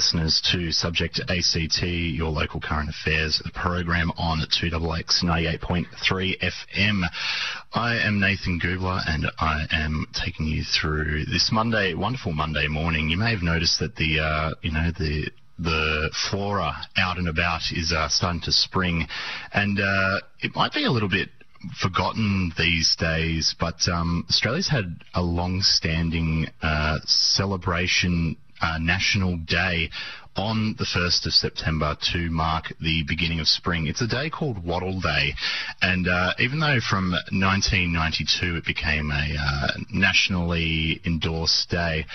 Listeners, to Subject ACT, your local current affairs program on 2XX 98.3 FM. I am Nathan Goobler and I am taking you through this Monday, wonderful Monday morning. You may have noticed that the, uh, you know, the the flora out and about is uh, starting to spring, and uh, it might be a little bit forgotten these days, but um, Australia's had a long-standing uh, celebration uh, National Day on the 1st of September to mark the beginning of spring. It's a day called Wattle Day, and uh, even though from 1992 it became a uh, nationally endorsed day,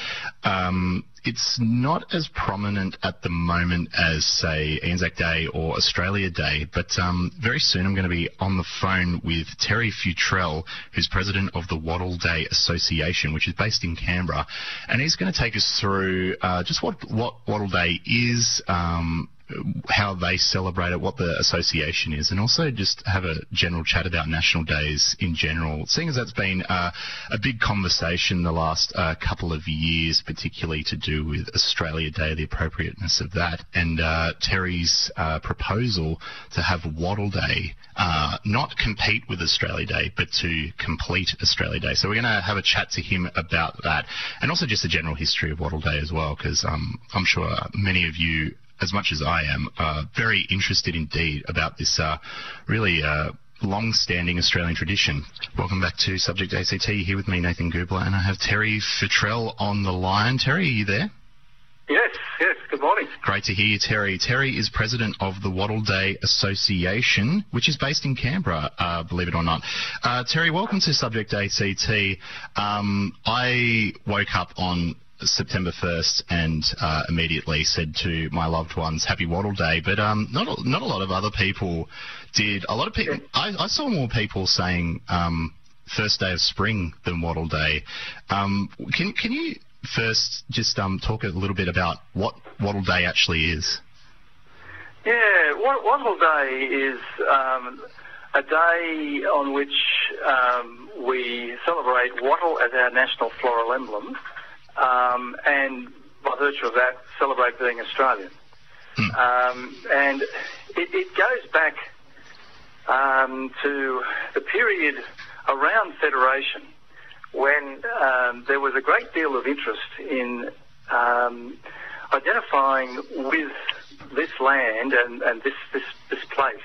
um, it's not as prominent at the moment as, say, Anzac Day or Australia Day, but um, very soon I'm going to be on the phone with Terry Fewtrell, who's president of the Wattle Day Association, which is based in Canberra, and he's going to take us through uh, just what, what Wattle Day is, um, how they celebrate it, what the association is, and also just have a general chat about national days in general. Seeing as that's been uh, a big conversation the last uh, couple of years, particularly to do with Australia Day, the appropriateness of that, and uh, Terry's uh, proposal to have Wattle Day uh, not compete with Australia Day, but to complete Australia Day. So we're going to have a chat to him about that, and also just a general history of Wattle Day as well, because um, I'm sure many of you as much as I am, uh, very interested indeed about this uh, really uh, long-standing Australian tradition. Welcome back to Subject ACT. Here with me, Nathan Goobler, and I have Terry Fewtrell on the line. Terry, are you there? Yes, yes. Good morning. Great to hear you, Terry. Terry is president of the Wattle Day Association, which is based in Canberra, uh, believe it or not. Uh, Terry, welcome to Subject ACT. Um, I woke up on September 1st and uh, immediately said to my loved ones, Happy Wattle Day. But um, not, a, not a lot of other people did. A lot of people, I, I saw more people saying um, first day of spring than Wattle Day. Um, can, can you first just um, talk a little bit about what Wattle Day actually is? Yeah, Wattle Day is um, a day on which um, we celebrate wattle as our national floral emblem um, and by virtue of that, celebrate being Australian. Mm. Um, and it, it, goes back um, to the period around Federation when um, there was a great deal of interest in um, identifying with this land and, and this, this, this place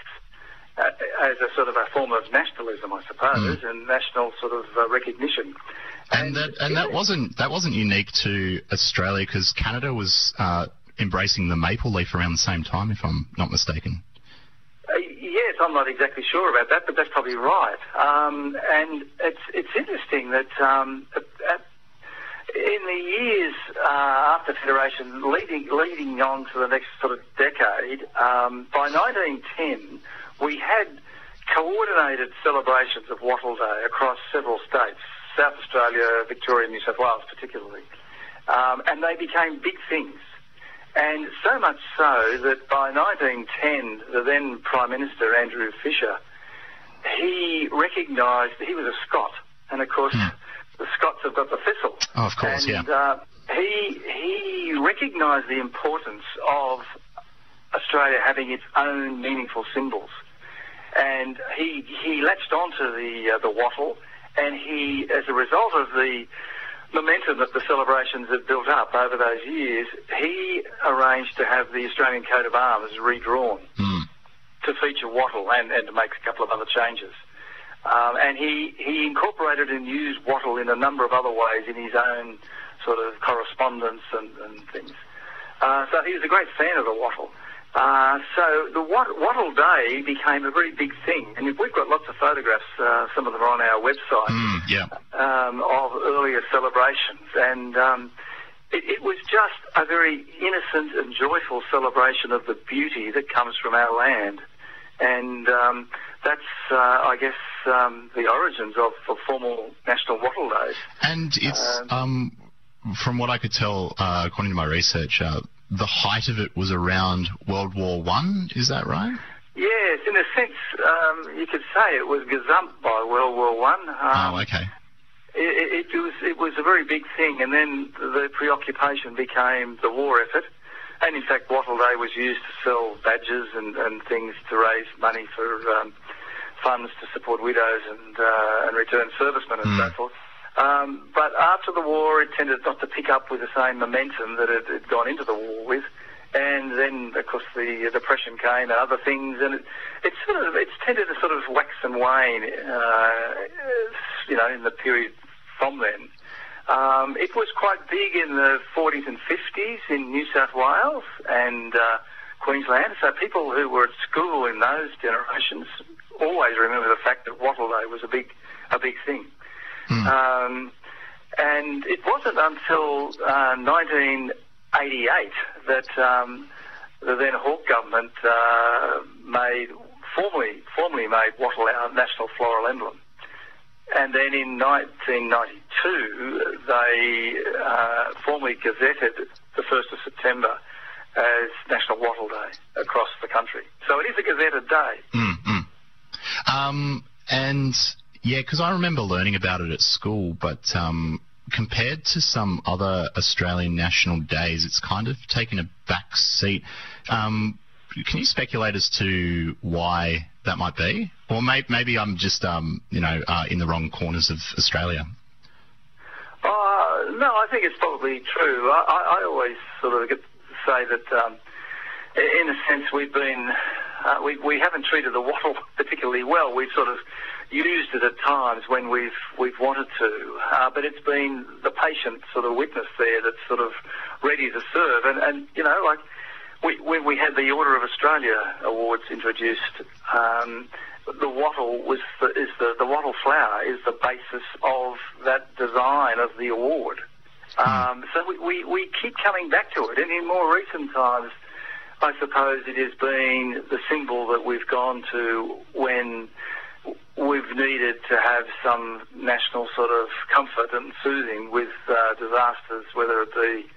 uh, as a sort of a form of nationalism, I suppose, mm. and national sort of uh, recognition. And that and that wasn't that wasn't unique to Australia because Canada was uh, embracing the maple leaf around the same time, if I'm not mistaken. Uh, yes, I'm not exactly sure about that, but that's probably right. Um, and it's it's interesting that um, at, in the years uh, after Federation, leading leading on to the next sort of decade, um, by 1910 we had coordinated celebrations of Wattle Day across several states. South Australia, Victoria, New South Wales particularly. Um, and they became big things. And so much so that by 1910, the then Prime Minister, Andrew Fisher, he recognised, he was a Scot, and of course, mm. the Scots have got the thistle. Oh, of course, and, yeah. Uh, he, he recognised the importance of Australia having its own meaningful symbols. And he, he latched onto the, uh, the wattle and he, as a result of the momentum that the celebrations had built up over those years, he arranged to have the Australian coat of arms redrawn mm. to feature wattle and, and to make a couple of other changes. Um, and he, he incorporated and used wattle in a number of other ways in his own sort of correspondence and, and things. Uh, so he was a great fan of the wattle. Uh, so the Wattle Day became a very big thing, and we've got lots of photographs. Uh, some of them are on our website mm, yeah. um, of earlier celebrations, and um, it, it, was just a very innocent and joyful celebration of the beauty that comes from our land, and um, that's, uh, I guess, um, the origins of, of, formal National Wattle Days. And it's um, from what I could tell, uh, according to my research uh, the height of it was around World War One. Is that right? Yes, in a sense, um, you could say it was gazumped by World War One. Um, oh, okay. it, it, was it was a very big thing, and then the preoccupation became the war effort. And in fact, Wattle Day was used to sell badges and, and things to raise money for um, funds to support widows and uh, and returned servicemen and mm. so hmm. forth. Um, but after the war, it tended not to pick up with the same momentum that it had gone into the war with. And then, of course, the depression came and other things, and it, it's sort of it's tended to sort of wax and wane, uh, you know, in the period from then. Um, it was quite big in the 40s and 50s in New South Wales and uh, Queensland. So people who were at school in those generations always remember the fact that Wattle Day was a big, a big thing. Mm. Um, and it wasn't until uh, 1988 that um, the then Hawke government uh, made formally formally made wattle our national floral emblem. And then in 1992, they uh, formally gazetted the 1st of September as National Wattle Day across the country. So it is a gazetted day. Mm-hmm. Um, and yeah, because I remember learning about it at school, but um, compared to some other Australian national days, it's kind of taken a back seat. Um, can you speculate as to why that might be? Or may, maybe I'm just, um, you know, uh, in the wrong corners of Australia. Uh, no, I think it's probably true. I, I always sort of say that, um, in a sense, we've been uh, we, we haven't treated the wattle particularly well. We've sort of used it at times when we've we've wanted to, uh, but it's been the patient sort of witness there that's sort of ready to serve. And, and you know, like we, when we had the Order of Australia awards introduced, um, the wattle was the, is the the wattle flower is the basis of that design of the award. Hmm. Um, so we, we, we keep coming back to it, and in more recent times I suppose it has been the symbol that we've gone to when we've needed to have some national sort of comfort and soothing with uh, disasters, whether it be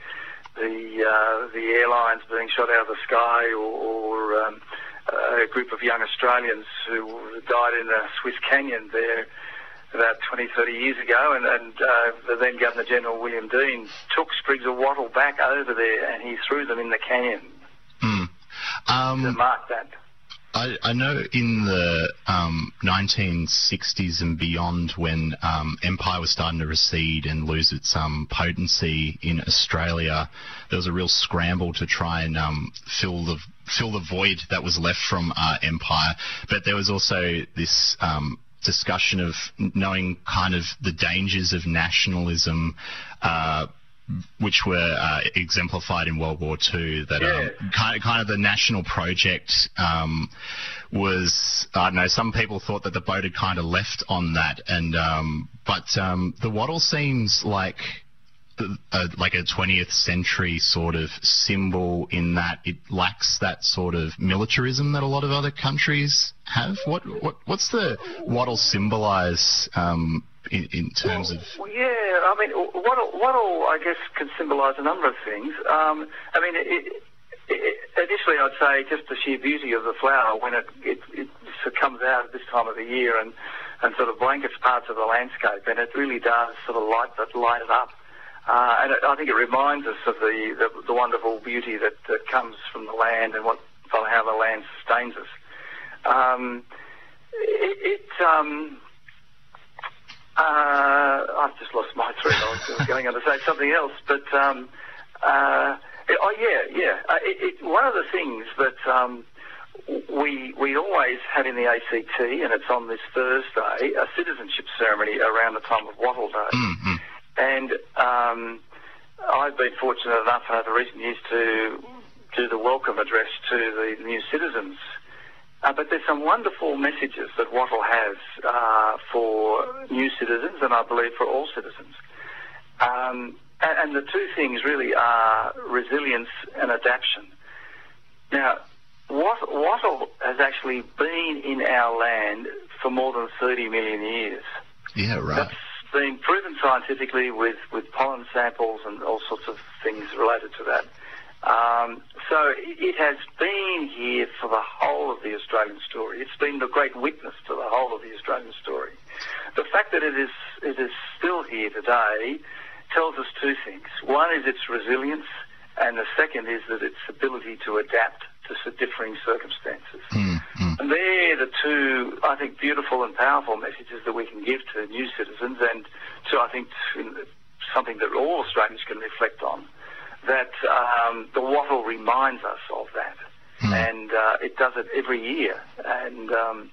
the uh, the airlines being shot out of the sky or, or um, a group of young Australians who died in a Swiss canyon there about 20, 30 years ago, and, and uh, the then Governor General William Deane took sprigs of wattle back over there and he threw them in the canyon um, to mark that. I, I, know in the um, 1960s and beyond, when um, empire was starting to recede and lose its um, potency in Australia, there was a real scramble to try and um, fill the fill the void that was left from uh, empire. But there was also this um, discussion of knowing kind of the dangers of nationalism. Uh, which were uh, exemplified in World War II. That yeah. um, kind, of, kind of the national project um, was I don't know. Some people thought that the boat had kind of left on that, and um, but um, the wattle seems like. A, like a 20th century sort of symbol in that it lacks that sort of militarism that a lot of other countries have. What what what's the wattle symbolise um, in, in terms well, of? Well, yeah, I mean, wattle, wattle, I guess, can symbolise a number of things. Um, I mean, it, it, initially, I'd say just the sheer beauty of the flower when it, it, it sort of comes out at this time of the year and, and sort of blankets parts of the landscape, and it really does sort of light that light it up. Uh, and it, I think it reminds us of the, the, the wonderful beauty that, that comes from the land and what how the land sustains us. Um, it, it um, uh, I've just lost my thread. I was going on to say something else, but um, uh, oh yeah, yeah. Uh, it, it, one of the things that um, we we always had in the ACT, and it's on this Thursday, a citizenship ceremony around the time of Wattle Day, mm-hmm. and um, I've been fortunate enough over recent years to do the welcome address to the new citizens uh, but there's some wonderful messages that Wattle has uh, for new citizens, and I believe for all citizens. Um, and, and, the two things really are resilience and adaptation. Now, Wattle has actually been in our land for more than 30 million years. Yeah, right. That's been proven scientifically with, with pollen samples and all sorts of things related to that. Um, so it has been here for the whole of the Australian story. It's been the great witness to the whole of the Australian story. the fact that it is it is still here today tells us two things. One is its resilience, and the second is that its ability to adapt to differing circumstances. Mm, mm. And they're the two, I think, beautiful and powerful messages that we can give to new citizens, and to I think to something that all Australians can reflect on. That um, the wattle reminds us of that, Hmm. and uh, it does it every year, and um,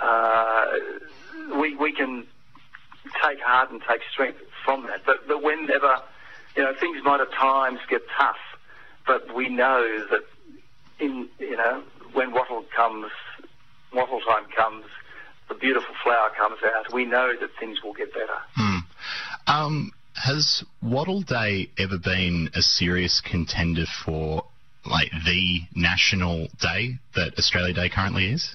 uh, we we can take heart and take strength from that. But but whenever you know things might at times get tough, but we know that in you know when wattle comes, wattle time comes, the beautiful flower comes out. We know that things will get better. Hmm. Um, has Wattle Day ever been a serious contender for like the national day that Australia Day currently is?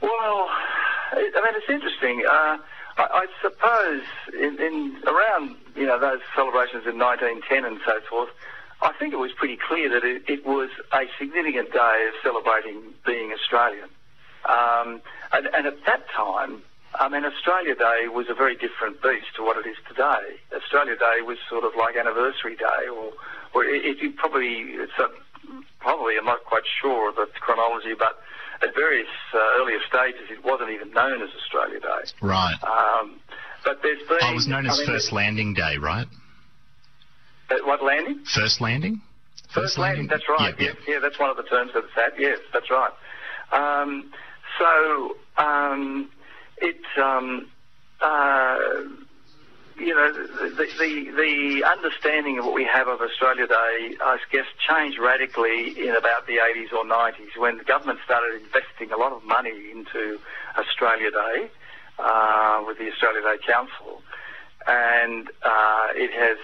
Well, I I mean, it's interesting. Uh, I, I suppose in, in around you know those celebrations in 1910 and so forth, I think it was pretty clear that it, it was a significant day of celebrating being Australian. Um, and, and at that time, I mean, Australia Day was a very different beast to what it is today. Australia Day was sort of like Anniversary Day, or, or it, it, probably it's a, probably I'm not quite sure of the chronology, but at various uh, earlier stages, it wasn't even known as Australia Day. Right. Um, but there's been. Oh, it was known as I mean, First Landing Day, right? uh, What landing? First Landing? First landing, that's right. Yeah, Yeah, yeah, that's one of the terms that it's at. Yes, that's right. Um, so um, it, um, uh, you know, the, the the understanding of what we have of Australia Day, I guess, changed radically in about the 80s or 90s when the government started investing a lot of money into Australia Day uh, with the Australia Day Council, and uh, it has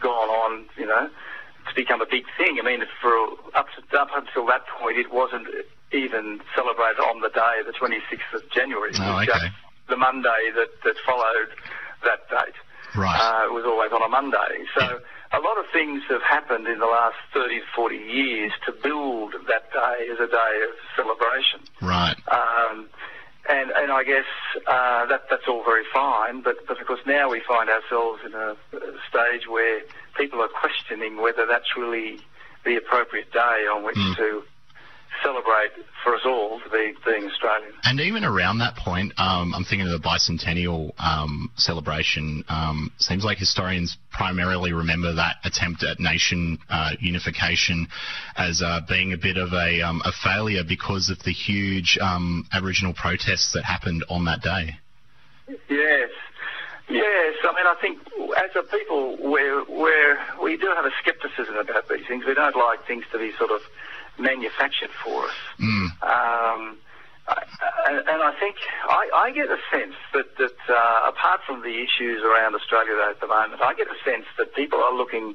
gone on, you know, to become a big thing. I mean, for up to, up until that point, it wasn't even celebrated on the day, the 26th of January. Oh, okay. the Monday that, that followed that date. Right. Uh, it was always on a Monday. So a lot of things have happened in the last 30 to 40 years to build that day as a day of celebration. right. Um, and, and I guess uh, that that's all very fine, but, but of course now we find ourselves in a, a stage where people are questioning whether that's really the appropriate day on which to celebrate for us all to be being Australian. And even around that point, um, I'm thinking of the bicentennial um, celebration. Um, seems like historians primarily remember that attempt at nation uh, unification as uh, being a bit of a, um, a failure because of the huge um, Aboriginal protests that happened on that day. Yes. Yes, I mean, I think as a people, we're, we're, we do have a scepticism about these things. We don't like things to be sort of manufactured for us. Mm. Um, I- and, I think I, I get a sense that, that uh, apart from the issues around Australia Day at the moment, I get a sense that people are looking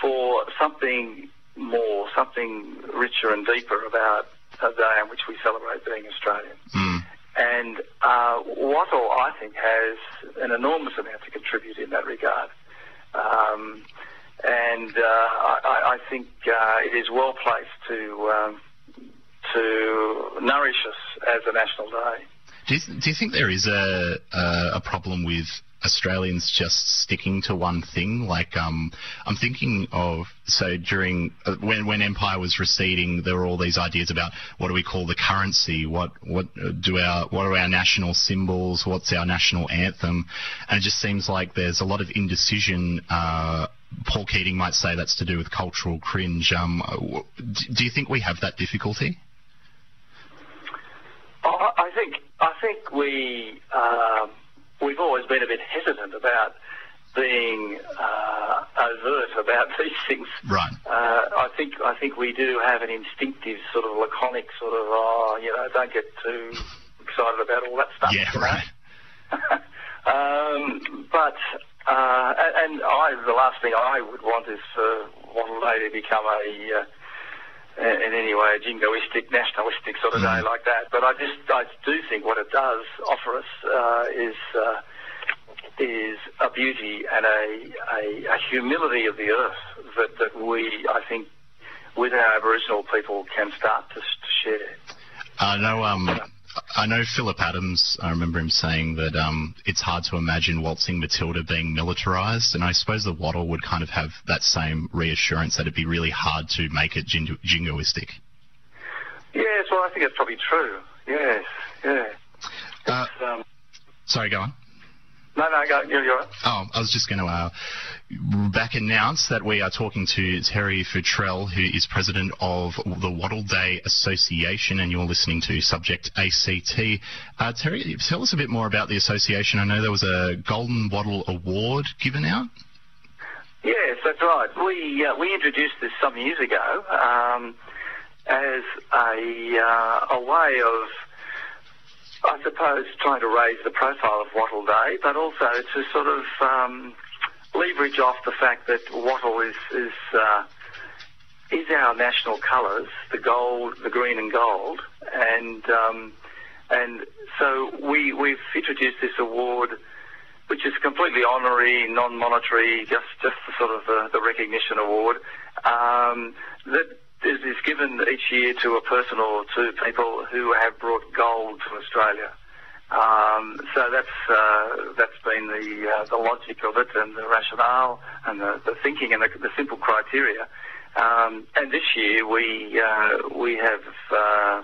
for something more, something richer and deeper about a day on which we celebrate being Australian. Mm. And uh, Wattle, I think, has an enormous amount to contribute in that regard. Um, and uh, I, I- think uh, it is well placed to um, to nourish us as a national day. Do you, do you think there is a, a a problem with Australians just sticking to one thing? Like, um, I'm thinking of so during uh, when when empire was receding, there were all these ideas about what do we call the currency? What what uh, do our what are our national symbols? What's our national anthem? And it just seems like there's a lot of indecision. Uh, Paul Keating might say that's to do with cultural cringe. Um, do you think we have that difficulty? I, I think I think we um, we've always been a bit hesitant about being uh, overt about these things. Right. Uh, I think I think we do have an instinctive sort of laconic sort of oh you know don't get too excited about all that stuff. Yeah. Right. um, but uh, and, and I the last thing I would want is for one day to become a uh, in any way a jingoistic, nationalistic sort of day like that. But I just I do think what it does offer us uh, is. Uh, is a beauty and a, a, a humility of the earth that, that we, I think, with our Aboriginal people can start to, to share. I know um, I know Philip Adams, I remember him saying that um, it's hard to imagine waltzing Matilda being militarised, and I suppose the wattle would kind of have that same reassurance that it'd be really hard to make it jingoistic. Yes, well, I think it's probably true. Yes, yeah. Uh, um, sorry, go on. No, no, go. You're, you're Oh, I was just going to uh, back announce that we are talking to Terry Fewtrell, who is president of the Wattle Day Association, and you're listening to Subject ACT. Uh, Terry, tell us a bit more about the association. I know there was a Golden Wattle Award given out. Yes, that's right. We uh, we introduced this some years ago um, as a uh, a way of I suppose, trying to raise the profile of Wattle Day, but also to sort of um, leverage off the fact that wattle is is uh, is our national colours, the gold, the green and gold, and um, and so we we've introduced this award, which is completely honorary, non-monetary, just just the sort of the, the recognition award um, that is, is given each year to a person or two people who have brought gold to Australia. Um, so that's uh, that's been the uh, the logic of it and the rationale and the, the thinking and the, the simple criteria. Um, and this year we uh, we have uh,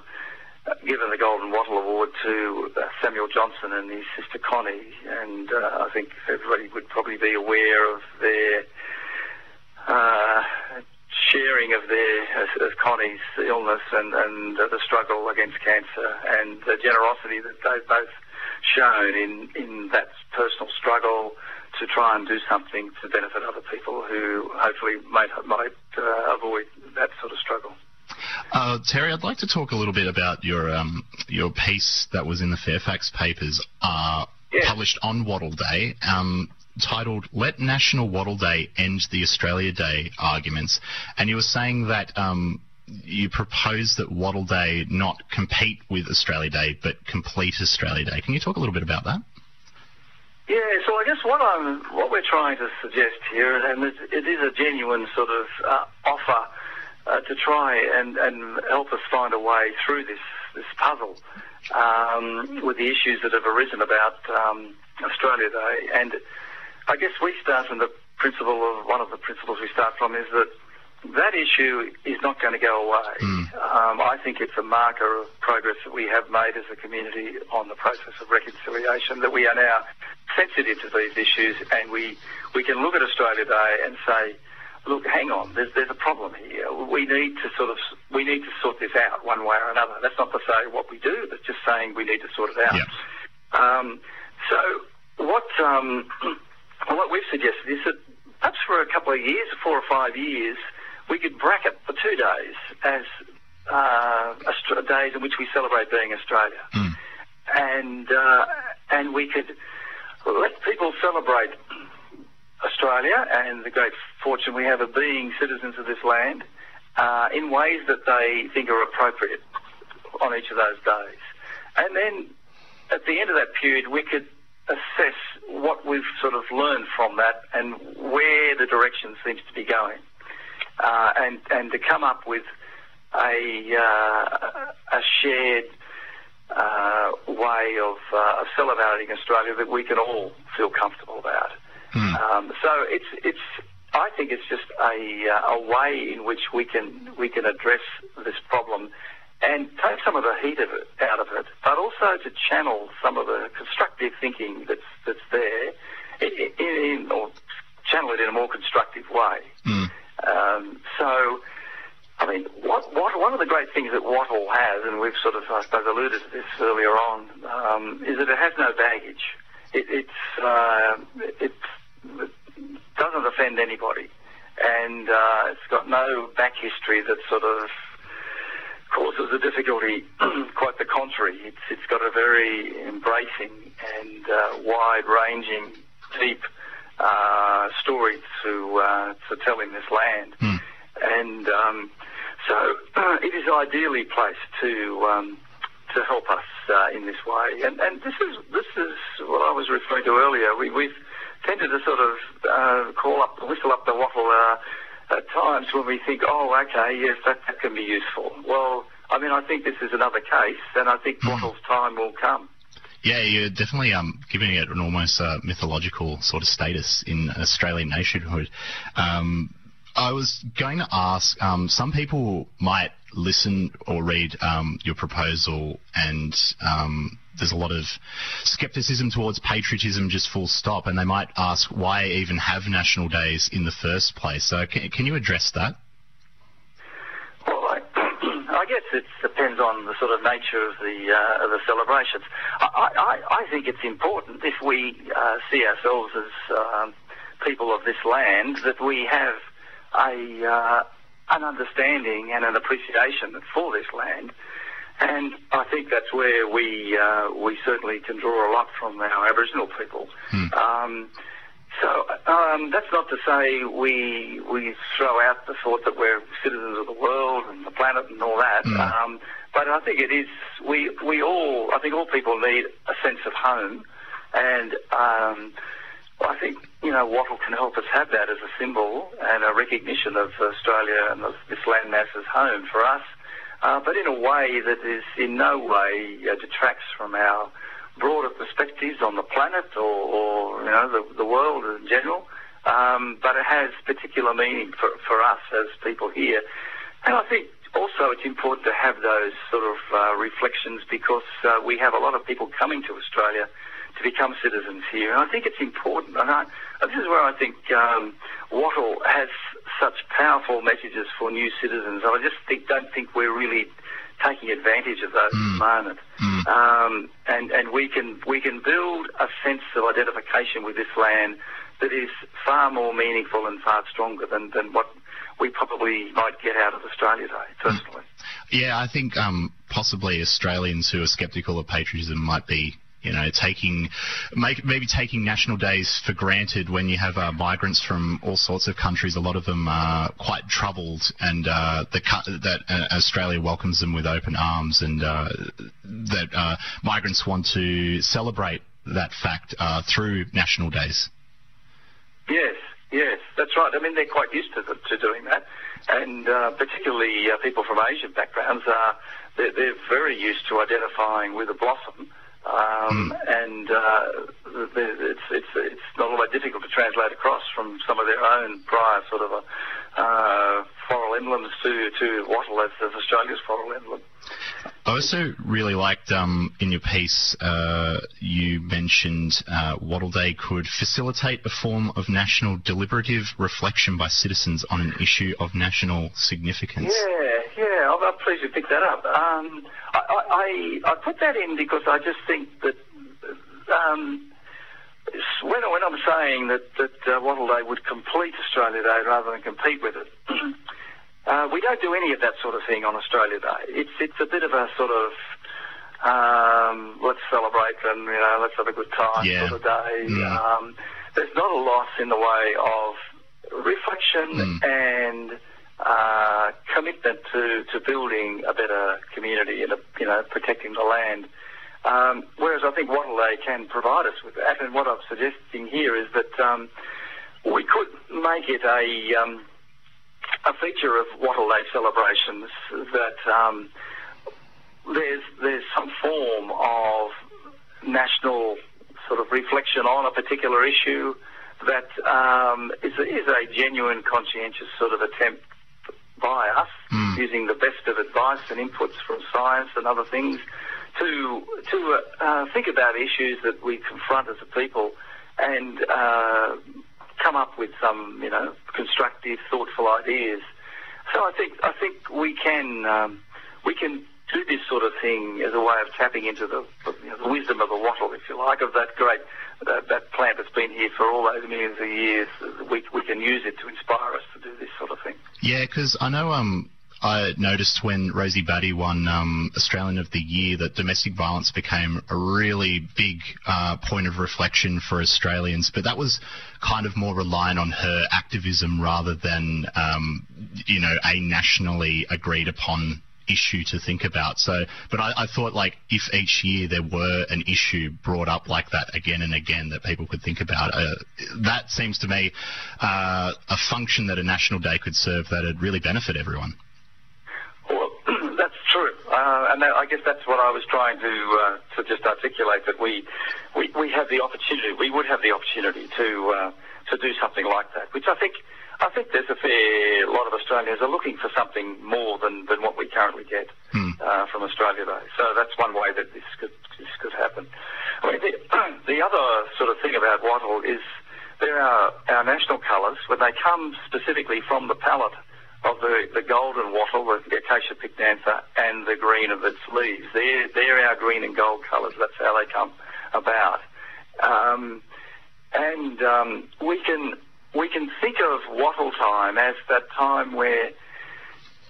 given the Golden Wattle Award to uh, Samuel Johnson and his sister Connie, and uh, I think everybody would probably be aware of their sharing of their of Connie's illness and, and uh, the struggle against cancer and the generosity that they've both shown in, in that personal struggle to try and do something to benefit other people who hopefully might, might uh, avoid that sort of struggle. Uh, Terry, I'd like to talk a little bit about your um, your piece that was in the Fairfax papers, uh, published on Wattle Day. Um, titled "Let National Wattle Day End the Australia Day Arguments," and you were saying that um, you propose that Wattle Day not compete with Australia Day, but complete Australia Day. Can you talk a little bit about that? Yeah, so I guess what I'm, what we're trying to suggest here, and it, it is a genuine sort of uh, offer uh, to try and, and help us find a way through this this puzzle um, with the issues that have arisen about um, Australia Day, and I guess we start from the principle of one of the principles we start from is that that issue is not going to go away. Mm. Um, I think it's a marker of progress that we have made as a community on the process of reconciliation, that we are now sensitive to these issues and we, we can look at Australia Day and say, look, hang on, there's, there's a problem here. We need to sort of, we need to sort this out one way or another. That's not to say what we do, but just saying we need to sort it out. Um, so what, um, well, what we've suggested is that perhaps for a couple of years, four or five years, we could bracket the two days as uh, days in which we celebrate being Australia, mm. and uh, and we could let people celebrate Australia and the great fortune we have of being citizens of this land uh, in ways that they think are appropriate on each of those days, and then at the end of that period, we could assess what we've sort of learned from that and where the direction seems to be going, uh, and and to come up with a uh, a shared uh, way of, uh, of celebrating Australia that we can all feel comfortable about. Hmm. Um, so it's it's I think it's just a uh, a way in which we can we can address this problem and take some of the heat of it out of it, but also to channel some of the constructive thinking that's that's there, in, in, or channel it in a more constructive way. Mm. Um, so, I mean, what, what, one of the great things that Wattle has, and we've sort of, I suppose, alluded to this earlier on, um, is that it has no baggage. It, it's, uh, it, it doesn't offend anybody, and uh, it's got no back history that sort of causes a difficulty. Quite the contrary. It's, it's got a very embracing and uh, wide-ranging, deep uh, story to uh, to tell in this land, mm. and um, so it is ideally placed to um, to help us uh, in this way. And, and this is this is what I was referring to earlier. We, we've tended to sort of uh, call up, whistle up the wattle uh, at times when we think, oh, okay, yes, that, that can be useful. Well, I mean, I think this is another case, and I think Wattle's time will come. Yeah, you're definitely um, giving it an almost uh, mythological sort of status in Australian nationhood. Um, I was going to ask, um, some people might listen or read um, your proposal and um, there's a lot of skepticism towards patriotism just full stop and they might ask why even have national days in the first place. So can, can you address that? Well, I, guess it depends on the sort of nature of the uh, of the celebrations. I, I, I, think it's important if we uh, see ourselves as um, people of this land that we have a uh, an understanding and an appreciation for this land. And I think that's where we uh, we certainly can draw a lot from our Aboriginal people. Hmm. Um, so um, that's not to say we we throw out the thought that we're citizens of the world and the planet and all that. Hmm. Um, but I think it is we we all I think all people need a sense of home, and um, I think, you know, wattle can help us have that as a symbol and a recognition of Australia and this landmass as home for us, uh, but in a way that is in no way uh, detracts from our broader perspectives on the planet or, or you know, the, the world in general. Um, but it has particular meaning for, for us as people here. And I think also it's important to have those sort of uh, reflections because uh, we have a lot of people coming to Australia to become citizens here. And I think it's important. And I, this is where I think um, Wattle has such powerful messages for new citizens. I just think, don't think we're really taking advantage of those mm. at the mm. moment. Mm. Um, and and we can we can build a sense of identification with this land that is far more meaningful and far stronger than, than what we probably might get out of Australia Day, personally. Yeah, I think um, possibly Australians who are sceptical of patriotism might be you know, taking make, maybe taking national days for granted when you have uh, migrants from all sorts of countries. A lot of them are quite troubled, and uh, the, that uh, Australia welcomes them with open arms, and uh, that uh, migrants want to celebrate that fact uh, through national days. Yes, yes, that's right. I mean, they're quite used to, the, to doing that, and particularly people from Asian backgrounds are they're, they're very used to identifying with a blossom um, mm. And uh, it's, it's, it's not all that difficult to translate across from some of their own prior sort of a, uh, floral emblems to, to wattle as, as Australia's floral emblem. I also really liked um, in your piece uh, you mentioned uh, Wattle Day could facilitate a form of national deliberative reflection by citizens on an issue of national significance. Yeah, yeah, I'm, I'm pleased you picked that up. Um, I, I, I, put that in because I just think that um, when, when I'm saying that, that uh, Wattle Day would complete Australia Day rather than compete with it, uh, we don't do any of that sort of thing on Australia Day. It's, it's a bit of a sort of um, let's celebrate and you know let's have a good time yeah. sort of day. Mm. Um, there's not a loss in the way of reflection mm. and uh, commitment to, to building a better community and, you know, protecting the land. Um, whereas I think Wattle can provide us with that. And what I'm suggesting here is that um, we could make it a, um, a feature of Wattle Day celebrations that um, there's, there's some form of national sort of reflection on a particular issue that um, is, is a genuine conscientious sort of attempt by us, mm. using the best of advice and inputs from science and other things, to to uh, think about issues that we confront as a people, and uh, come up with some you know constructive, thoughtful ideas. So I think I think we can um, we can do this sort of thing as a way of tapping into the, you know, the wisdom of the wattle, if you like, of that great that, that plant that's been here for all those millions of years. We, we can use it to inspire us to do this sort of thing. Yeah, because I know um, I noticed when Rosie Batty won um, Australian of the Year that domestic violence became a really big uh, point of reflection for Australians, but that was kind of more reliant on her activism rather than, um, you know, a nationally agreed upon issue to think about. So, but I, I, thought like if each year there were an issue brought up like that again and again that people could think about, uh, that seems to me uh, a function that a national day could serve that would really benefit everyone. Well, that's true. and that, I guess that's what I was trying to uh, to just articulate that we, we we have the opportunity, we would have the opportunity to uh, to do something like that, which I think I think there's a fair lot of Australians are looking for something more than, than what we currently get Hmm. uh, from Australia Day. So that's one way that this could this could happen. I mean, the, the other sort of thing about wattle is there are our national colours when they come specifically from the palette of the, the golden wattle, the acacia pycnantha, and the green of its leaves. They're, they're our green and gold colours. That's how they come about. Um, and um, we can we can think of wattle time as that time where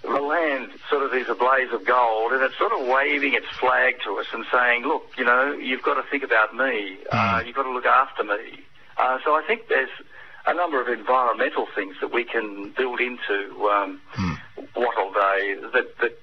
the land sort of is a blaze of gold, and it's sort of waving its flag to us and saying, "Look, you know, you've got to think about me. Uh, you've got to look after me." Uh, so I think there's a number of environmental things that we can build into um, Wattle Day that, that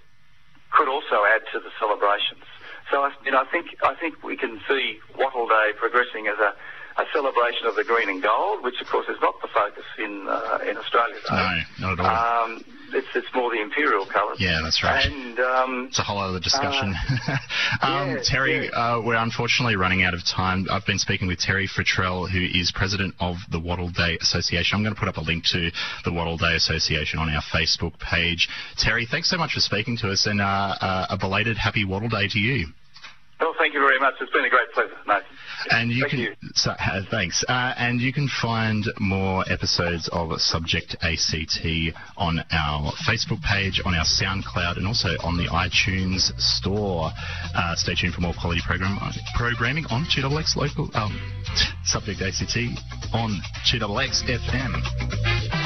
could also add to the celebrations. So I, you know, I think I think we can see Wattle Day progressing as a, a celebration of the green and gold, which of course is not the focus in uh, in Australia. No, not at all. Um, it's it's more the imperial colours. Yeah, that's right. And um, It's a whole other discussion. um, yeah, Terry, yeah. uh, we're unfortunately running out of time. I've been speaking with Terry Fewtrell, who is president of the Wattle Day Association. I'm going to put up a link to the Wattle Day Association on our Facebook page. Terry, thanks so much for speaking to us, and uh, uh, a belated happy Wattle Day to you. Well, thank you very much. It's been a great pleasure, Nathan. And you Thank can, you. So, uh, thanks. Uh, and you can find more episodes of Subject ACT on our Facebook page, on our SoundCloud, and also on the iTunes store. Uh, stay tuned for more quality program programming on 2XX local um, Subject ACT on 2XX FM.